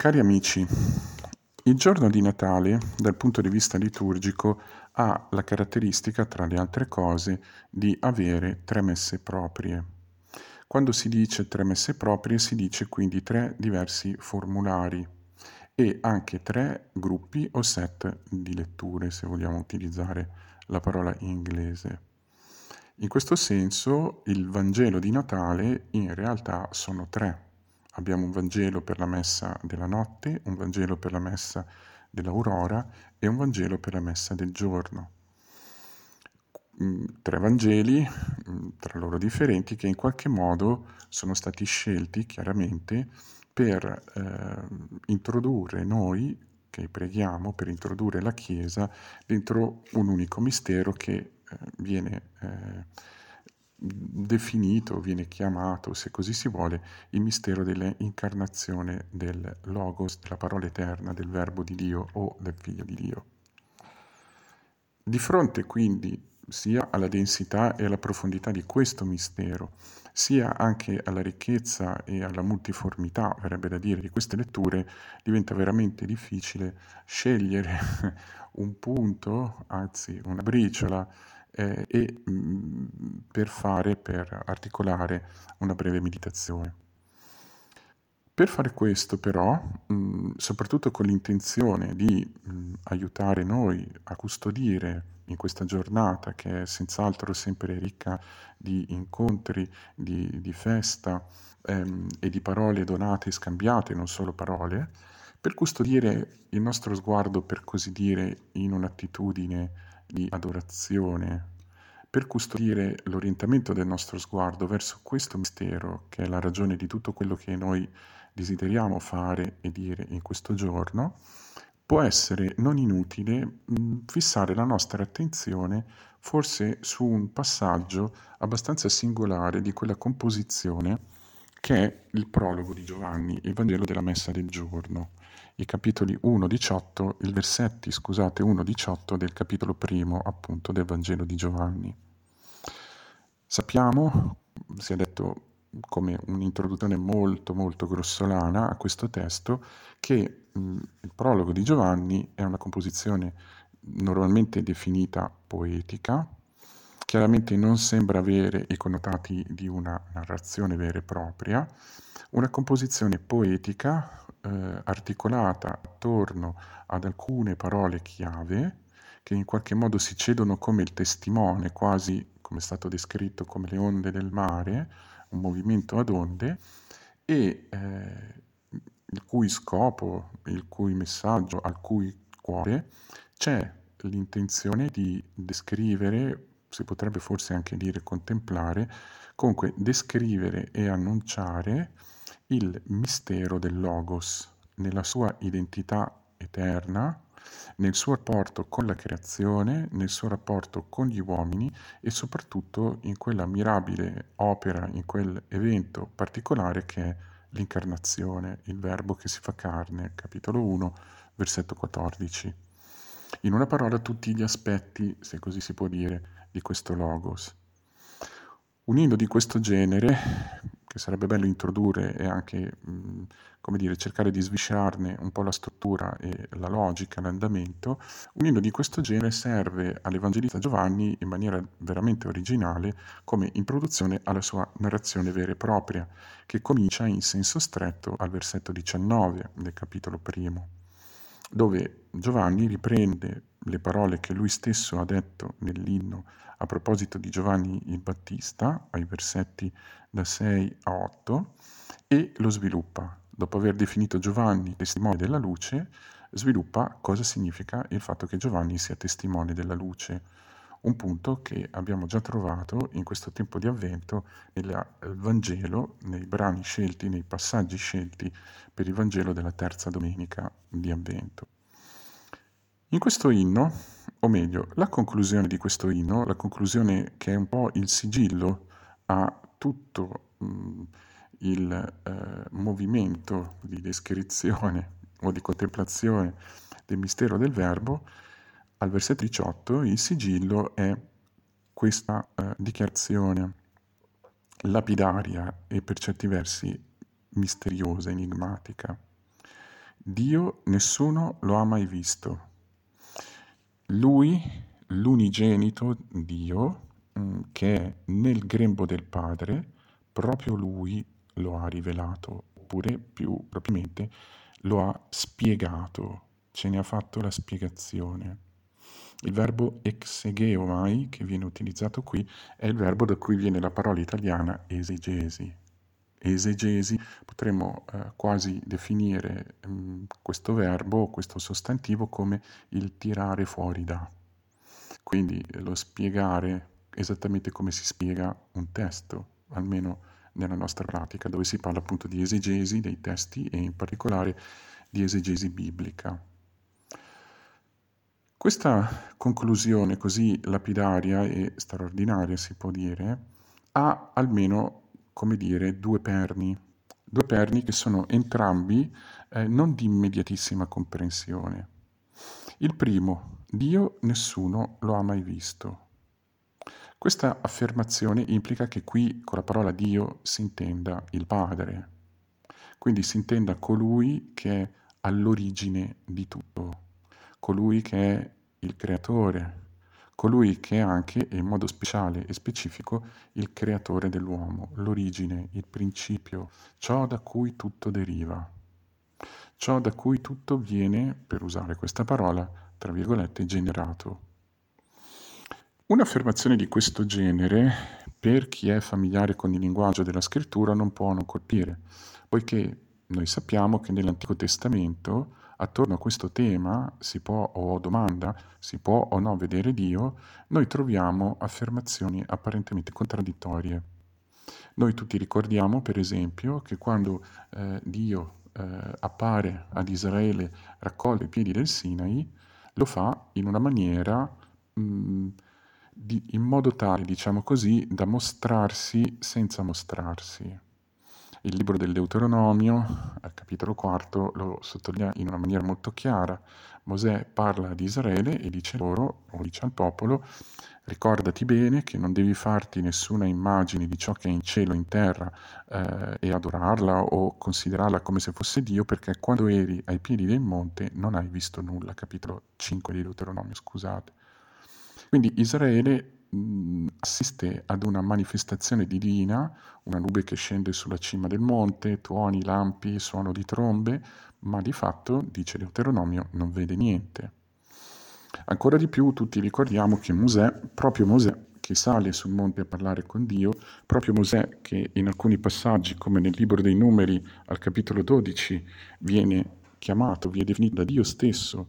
Cari amici, il giorno di Natale, dal punto di vista liturgico, ha la caratteristica, tra le altre cose, di avere tre messe proprie. Quando si dice tre messe proprie si dice quindi tre diversi formulari e anche tre gruppi o set di letture, se vogliamo utilizzare la parola inglese. In questo senso il Vangelo di Natale in realtà sono tre abbiamo un Vangelo per la messa della notte, un Vangelo per la messa dell'aurora e un Vangelo per la messa del giorno. Mm, tre Vangeli, mm, tra loro differenti, che in qualche modo sono stati scelti chiaramente per eh, introdurre noi, che preghiamo, per introdurre la Chiesa dentro un unico mistero che eh, viene eh, definito, viene chiamato, se così si vuole, il mistero dell'incarnazione del Logos, della parola eterna, del Verbo di Dio o del Figlio di Dio. Di fronte quindi sia alla densità e alla profondità di questo mistero, sia anche alla ricchezza e alla multiformità, verrebbe da dire, di queste letture, diventa veramente difficile scegliere un punto, anzi una briciola, eh, e mh, mm, per fare, per articolare una breve meditazione. Per fare questo però, mh, mm, soprattutto con l'intenzione di mh, mm, aiutare noi a custodire in questa giornata che è senz'altro sempre ricca di incontri, di, di festa ehm, e di parole donate e scambiate, non solo parole, per custodire il nostro sguardo, per così dire, in un'attitudine di adorazione, per custodire l'orientamento del nostro sguardo verso questo mistero, che è la ragione di tutto quello che noi desideriamo fare e dire in questo giorno, può essere non inutile mh, fissare la nostra attenzione forse su un passaggio abbastanza singolare di quella composizione che è il prologo di Giovanni, il Vangelo della Messa del giorno i capitoli 1-18, i versetti, scusate, 1-18 del capitolo primo, appunto, del Vangelo di Giovanni. Sappiamo, si è detto come un'introduzione molto molto grossolana a questo testo, che mh, il prologo di Giovanni è una composizione normalmente definita poetica, chiaramente non sembra avere i connotati di una narrazione vera e propria, una composizione poetica eh, articolata attorno ad alcune parole chiave che in qualche modo si cedono come il testimone, quasi come è stato descritto come le onde del mare, un movimento ad onde, e eh, il cui scopo, il cui messaggio, al cui cuore c'è l'intenzione di descrivere, si potrebbe forse anche dire contemplare, comunque descrivere e annunciare il mistero del Logos nella sua identità eterna, nel suo rapporto con la creazione, nel suo rapporto con gli uomini e soprattutto in quella mirabile opera, in quel evento particolare che è l'incarnazione, il verbo che si fa carne, capitolo 1, versetto 14. In una parola tutti gli aspetti, se così si può dire, di questo logos. Un inno di questo genere che sarebbe bello introdurre e anche, come dire, cercare di sviscerarne un po' la struttura e la logica, l'andamento, un inno di questo genere serve all'Evangelista Giovanni in maniera veramente originale come introduzione alla sua narrazione vera e propria, che comincia in senso stretto al versetto 19 del capitolo primo, dove Giovanni riprende le parole che lui stesso ha detto nell'inno a proposito di Giovanni il Battista, ai versetti da 6 a 8, e lo sviluppa. Dopo aver definito Giovanni testimone della luce, sviluppa cosa significa il fatto che Giovanni sia testimone della luce, un punto che abbiamo già trovato in questo tempo di avvento nel Vangelo, nei brani scelti, nei passaggi scelti per il Vangelo della terza domenica di avvento. In questo inno, o meglio, la conclusione di questo inno, la conclusione che è un po' il sigillo a tutto mh, mm, il eh, movimento di descrizione o di contemplazione del mistero del Verbo, al versetto 18 il sigillo è questa eh, dichiarazione lapidaria e per certi versi misteriosa, enigmatica. Dio nessuno lo ha mai visto. Lui, l'unigenito Dio, mm, che è nel grembo del Padre, proprio lui lo ha rivelato, oppure più propriamente lo ha spiegato, ce ne ha fatto la spiegazione. Il verbo exegeomai che viene utilizzato qui è il verbo da cui viene la parola italiana esegesi. Esegesi potremmo eh, quasi definire mh, mm, questo verbo, questo sostantivo come il tirare fuori da. Quindi lo spiegare esattamente come si spiega un testo, almeno nella nostra pratica, dove si parla appunto di esegesi dei testi e in particolare di esegesi biblica. Questa conclusione così lapidaria e straordinaria, si può dire, ha almeno, come dire, due perni, due perni che sono entrambi eh, non di immediatissima comprensione. Il primo, Dio nessuno lo ha mai visto. Questa affermazione implica che qui con la parola Dio si intenda il Padre, quindi si intenda colui che è all'origine di tutto colui che è il creatore, colui che è anche, in modo speciale e specifico, il creatore dell'uomo, l'origine, il principio, ciò da cui tutto deriva, ciò da cui tutto viene, per usare questa parola, tra virgolette, generato. Un'affermazione di questo genere, per chi è familiare con il linguaggio della scrittura, non può non colpire, poiché noi sappiamo che nell'Antico Testamento attorno a questo tema, si può o domanda, si può o no vedere Dio, noi troviamo affermazioni apparentemente contraddittorie. Noi tutti ricordiamo, per esempio, che quando eh, Dio eh, appare ad Israele, raccoglie i piedi del Sinai, lo fa in una maniera mh, mm, di, in modo tale, diciamo così, da mostrarsi senza mostrarsi. Il libro del Deuteronomio, capitolo quarto, lo sottolinea in una maniera molto chiara. Mosè parla ad Israele e dice loro, o dice al popolo, ricordati bene che non devi farti nessuna immagine di ciò che è in cielo, in terra, eh, e adorarla o considerarla come se fosse Dio, perché quando eri ai piedi del monte non hai visto nulla. Capitolo 5 di Deuteronomio, scusate. Quindi Israele assiste ad una manifestazione divina, una nube che scende sulla cima del monte, tuoni, lampi, suono di trombe, ma di fatto, dice Deuteronomio, non vede niente. Ancora di più tutti ricordiamo che Mosè, proprio Mosè, che sale sul monte a parlare con Dio, proprio Mosè che in alcuni passaggi, come nel libro dei numeri al capitolo 12, viene chiamato, viene definito da Dio stesso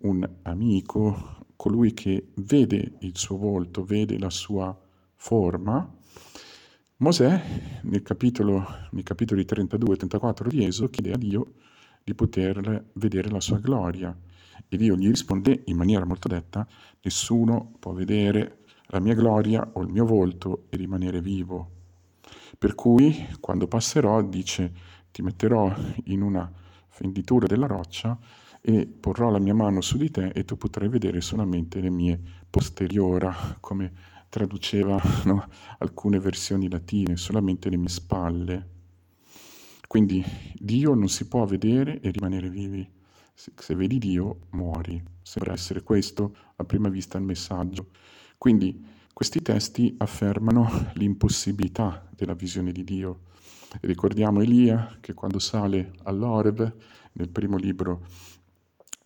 un amico, colui che vede il suo volto, vede la sua forma, Mosè nel capitolo, nei capitoli 32 e 34 di Esodo chiede a Dio di poter vedere la sua gloria e Dio gli risponde in maniera molto detta, nessuno può vedere la mia gloria o il mio volto e rimanere vivo. Per cui quando passerò dice ti metterò in una fenditura della roccia e porrò la mia mano su di te e tu potrai vedere solamente le mie posteriora, come traducevano alcune versioni latine, solamente le mie spalle. Quindi Dio non si può vedere e rimanere vivi. Se vedi Dio, muori. Sembra essere questo a prima vista il messaggio. Quindi questi testi affermano l'impossibilità della visione di Dio. Ricordiamo Elia che quando sale all'Oreb, nel primo libro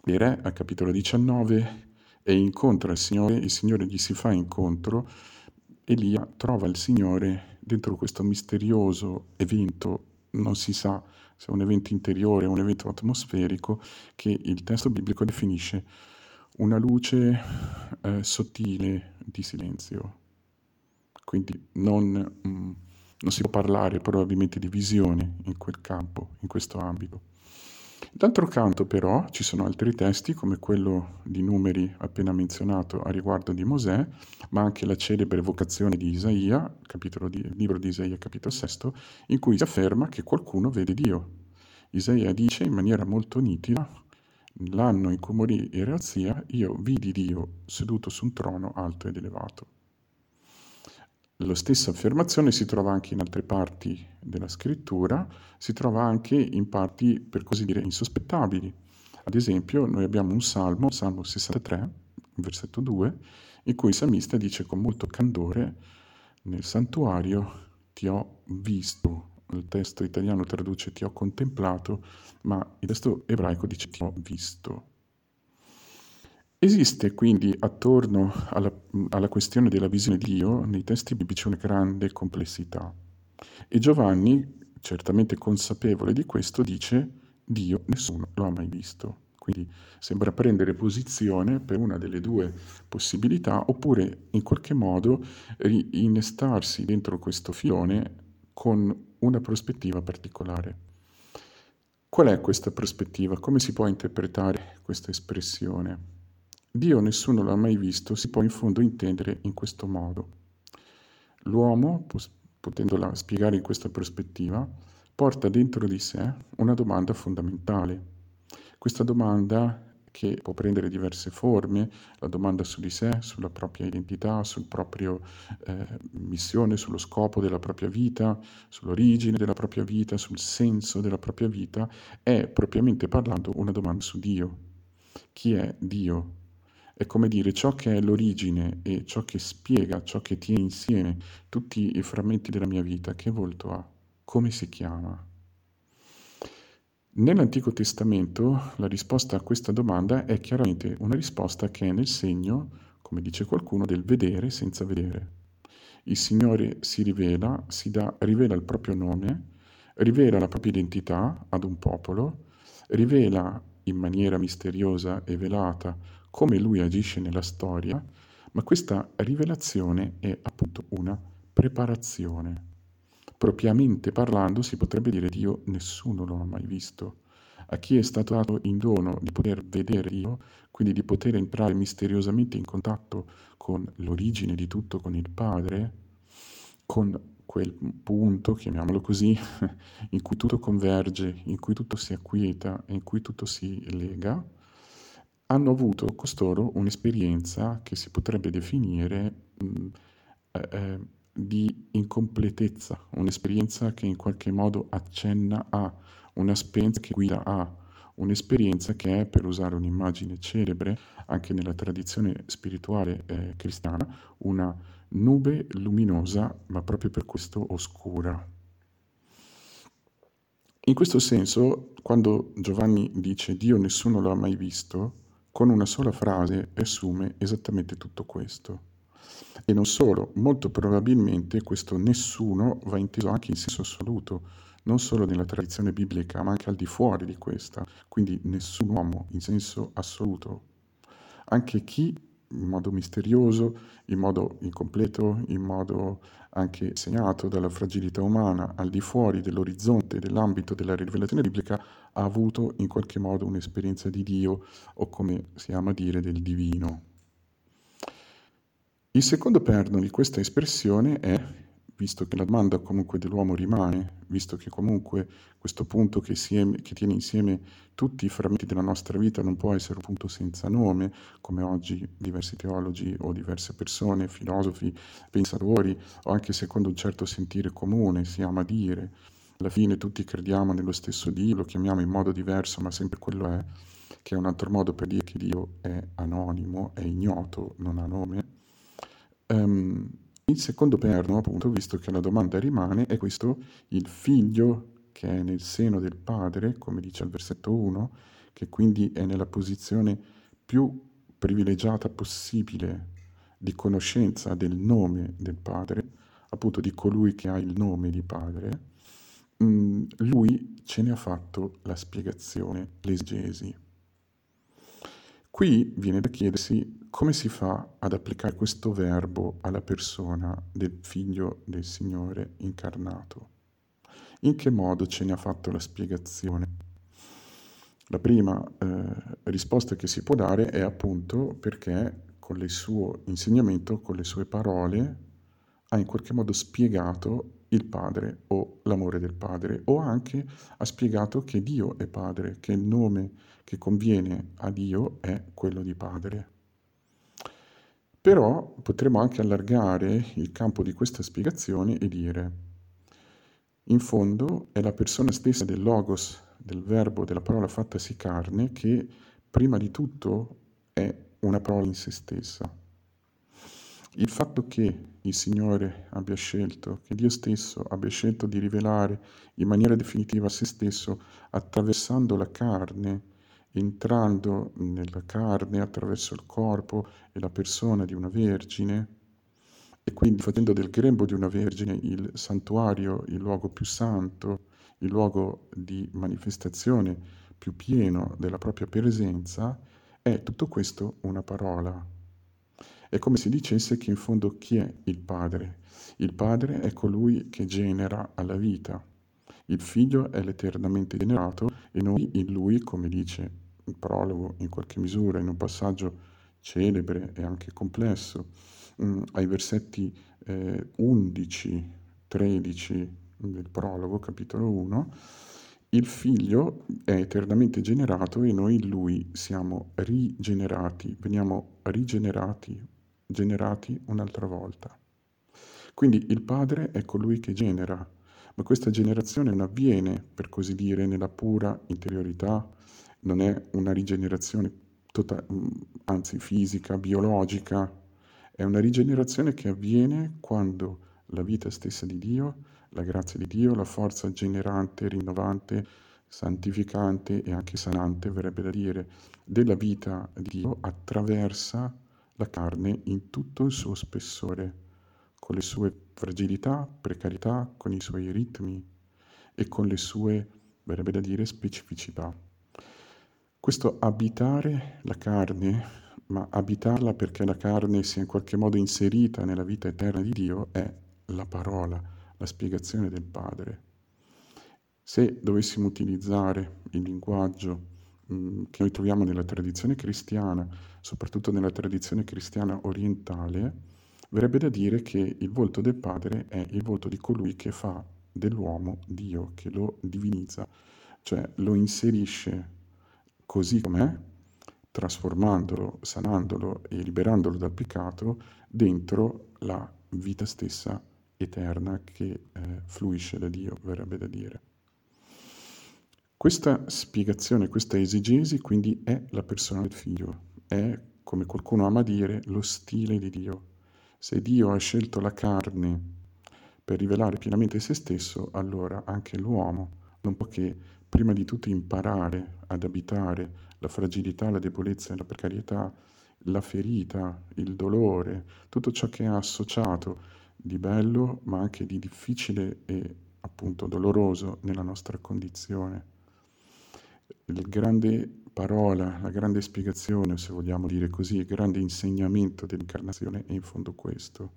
dei Re, al capitolo 19, e incontra il Signore, il Signore gli si fa incontro, Elia trova il Signore dentro questo misterioso evento, non si sa se è un evento interiore o un evento atmosferico, che il testo biblico definisce una luce eh, sottile di silenzio. Quindi non, mm, non si può parlare probabilmente di visione in quel campo, in questo ambito. D'altro canto però ci sono altri testi come quello di numeri appena menzionato a riguardo di Mosè, ma anche la celebre vocazione di Isaia, di, libro di Isaia capitolo 6, in cui si afferma che qualcuno vede Dio. Isaia dice in maniera molto nitida, l'anno in cui morì Erazia, io vidi Dio seduto su un trono alto ed elevato. La stessa affermazione si trova anche in altre parti della scrittura, si trova anche in parti, per così dire, insospettabili. Ad esempio, noi abbiamo un salmo, Salmo 63, versetto 2, in cui il salmista dice con molto candore, nel santuario ti ho visto. Il testo italiano traduce ti ho contemplato, ma il testo ebraico dice ti ho visto. Esiste quindi attorno alla, alla, questione della visione di Dio nei testi biblici una grande complessità. E Giovanni, certamente consapevole di questo, dice Dio nessuno lo ha mai visto. Quindi sembra prendere posizione per una delle due possibilità oppure in qualche modo innestarsi dentro questo filone con una prospettiva particolare. Qual è questa prospettiva? Come si può interpretare questa espressione? Dio nessuno l'ha mai visto si può in fondo intendere in questo modo. L'uomo, potendola spiegare in questa prospettiva, porta dentro di sé una domanda fondamentale. Questa domanda che può prendere diverse forme, la domanda su di sé, sulla propria identità, sul proprio eh, missione, sullo scopo della propria vita, sull'origine della propria vita, sul senso della propria vita, è propriamente parlando una domanda su Dio. Chi è Dio? È come dire ciò che è l'origine e ciò che spiega, ciò che tiene insieme tutti i frammenti della mia vita, che volto ha? Come si chiama? Nell'Antico Testamento la risposta a questa domanda è chiaramente una risposta che è nel segno, come dice qualcuno, del vedere senza vedere. Il Signore si rivela, si dà, rivela il proprio nome, rivela la propria identità ad un popolo, rivela in maniera misteriosa e velata come lui agisce nella storia, ma questa rivelazione è appunto una preparazione. Propriamente parlando si potrebbe dire Dio nessuno lo ha mai visto. A chi è stato dato in dono di poter vedere Dio, quindi di poter entrare misteriosamente in contatto con l'origine di tutto, con il Padre, con quel punto, chiamiamolo così, in cui tutto converge, in cui tutto si acquieta in cui tutto si lega, hanno avuto costoro un'esperienza che si potrebbe definire mh, eh, eh, di incompletezza, un'esperienza che in qualche modo accenna a, un'esperienza che guida a, un'esperienza che è, per usare un'immagine celebre, anche nella tradizione spirituale eh, cristiana, una nube luminosa, ma proprio per questo oscura. In questo senso, quando Giovanni dice Dio nessuno l'ha mai visto, con una sola frase riassume esattamente tutto questo. E non solo, molto probabilmente questo nessuno va inteso anche in senso assoluto, non solo nella tradizione biblica, ma anche al di fuori di questa, quindi nessun uomo in senso assoluto. Anche chi in modo misterioso, in modo incompleto, in modo anche segnato dalla fragilità umana, al di fuori dell'orizzonte, dell'ambito della rivelazione biblica, ha avuto in qualche modo un'esperienza di Dio o come si ama dire del divino. Il secondo perno di questa espressione è visto che la domanda comunque dell'uomo rimane, visto che comunque questo punto che, sieme, che, tiene insieme tutti i frammenti della nostra vita non può essere un punto senza nome, come oggi diversi teologi o diverse persone, filosofi, pensatori, o anche secondo un certo sentire comune si ama dire. Alla fine tutti crediamo nello stesso Dio, lo chiamiamo in modo diverso, ma sempre quello è, che è un altro modo per dire che Dio è anonimo, è ignoto, non ha nome. Um, il secondo perno, appunto, visto che la domanda rimane, è questo il figlio che è nel seno del padre, come dice al versetto 1, che quindi è nella posizione più privilegiata possibile di conoscenza del nome del padre, appunto di colui che ha il nome di padre, mm, lui ce ne ha fatto la spiegazione, l'esegesi. Qui viene da chiedersi come si fa ad applicare questo verbo alla persona del figlio del Signore incarnato. In che modo ce ne ha fatto la spiegazione? La prima eh, risposta che si può dare è appunto perché con il suo insegnamento, con le sue parole, ha in qualche modo spiegato il Padre o l'amore del Padre, o anche ha spiegato che Dio è Padre, che il nome che conviene a Dio è quello di Padre. Però potremmo anche allargare il campo di questa spiegazione e dire, in fondo è la persona stessa del logos, del verbo, della parola fattasi carne, che prima di tutto è una parola in se stessa. Il fatto che il Signore abbia scelto, che Dio stesso abbia scelto di rivelare in maniera definitiva se stesso attraversando la carne, entrando nella carne attraverso il corpo e la persona di una vergine, e quindi facendo del grembo di una vergine il santuario, il luogo più santo, il luogo di manifestazione più pieno della propria presenza, è tutto questo una parola. È come se dicesse che in fondo chi è il Padre? Il Padre è colui che genera alla vita. Il Figlio è l'eternamente generato e noi in Lui, come dice il prologo in qualche misura, in un passaggio celebre e anche complesso, mh, mm, ai versetti eh, 11, 13 del prologo, capitolo 1, il figlio è eternamente generato e noi in lui siamo rigenerati, veniamo rigenerati, generati un'altra volta. Quindi il padre è colui che genera, ma questa generazione non avviene, per così dire, nella pura interiorità, non è una rigenerazione tota- anzi fisica, biologica, è una rigenerazione che avviene quando la vita stessa di Dio la grazia di Dio, la forza generante, rinnovante, santificante e anche sanante, verrebbe da dire, della vita di Dio attraversa la carne in tutto il suo spessore, con le sue fragilità, precarietà, con i suoi ritmi e con le sue, verrebbe da dire, specificità. Questo abitare la carne, ma abitarla perché la carne sia in qualche modo inserita nella vita eterna di Dio, è la parola la spiegazione del Padre. Se dovessimo utilizzare il linguaggio mm, che noi troviamo nella tradizione cristiana, soprattutto nella tradizione cristiana orientale, verrebbe da dire che il volto del Padre è il volto di colui che fa dell'uomo Dio, che lo divinizza, cioè lo inserisce così com'è, trasformandolo, sanandolo e liberandolo dal peccato dentro la vita stessa eterna che eh, fluisce da Dio, verrebbe da dire. Questa spiegazione, questa esegesi quindi è la persona del figlio, è, come qualcuno ama dire, lo stile di Dio. Se Dio ha scelto la carne per rivelare pienamente se stesso, allora anche l'uomo non può che prima di tutto imparare ad abitare la fragilità, la debolezza e la precarietà, la ferita, il dolore, tutto ciò che è associato di bello, ma anche di difficile e appunto doloroso nella nostra condizione. Il grande parola, la grande spiegazione, se vogliamo dire così, il grande insegnamento dell'incarnazione è in fondo questo.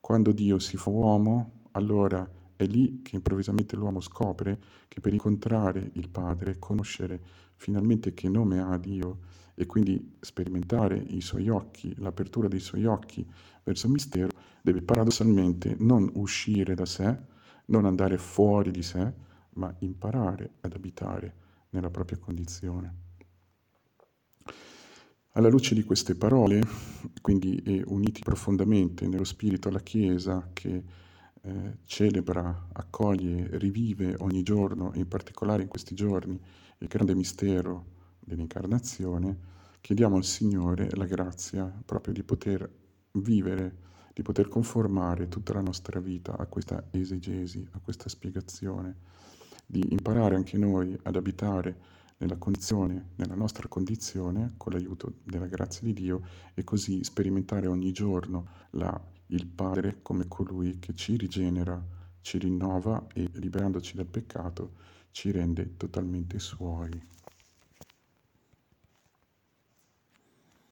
Quando Dio si fa uomo, allora è lì che improvvisamente l'uomo scopre che per incontrare il Padre, conoscere finalmente che nome ha Dio e quindi sperimentare i suoi occhi, l'apertura dei suoi occhi verso il mistero, deve paradossalmente non uscire da sé, non andare fuori di sé, ma imparare ad abitare nella propria condizione. Alla luce di queste parole, quindi e uniti profondamente nello spirito alla Chiesa che eh, celebra, accoglie, rivive ogni giorno, in particolare in questi giorni, il grande mistero dell'incarnazione, chiediamo al Signore la grazia proprio di poter vivere, di poter conformare tutta la nostra vita a questa esegesi, a questa spiegazione, di imparare anche noi ad abitare nella condizione, nella nostra condizione, con l'aiuto della grazia di Dio, e così sperimentare ogni giorno la, il Padre come colui che ci rigenera, ci rinnova e liberandoci dal peccato ci rende totalmente suoi.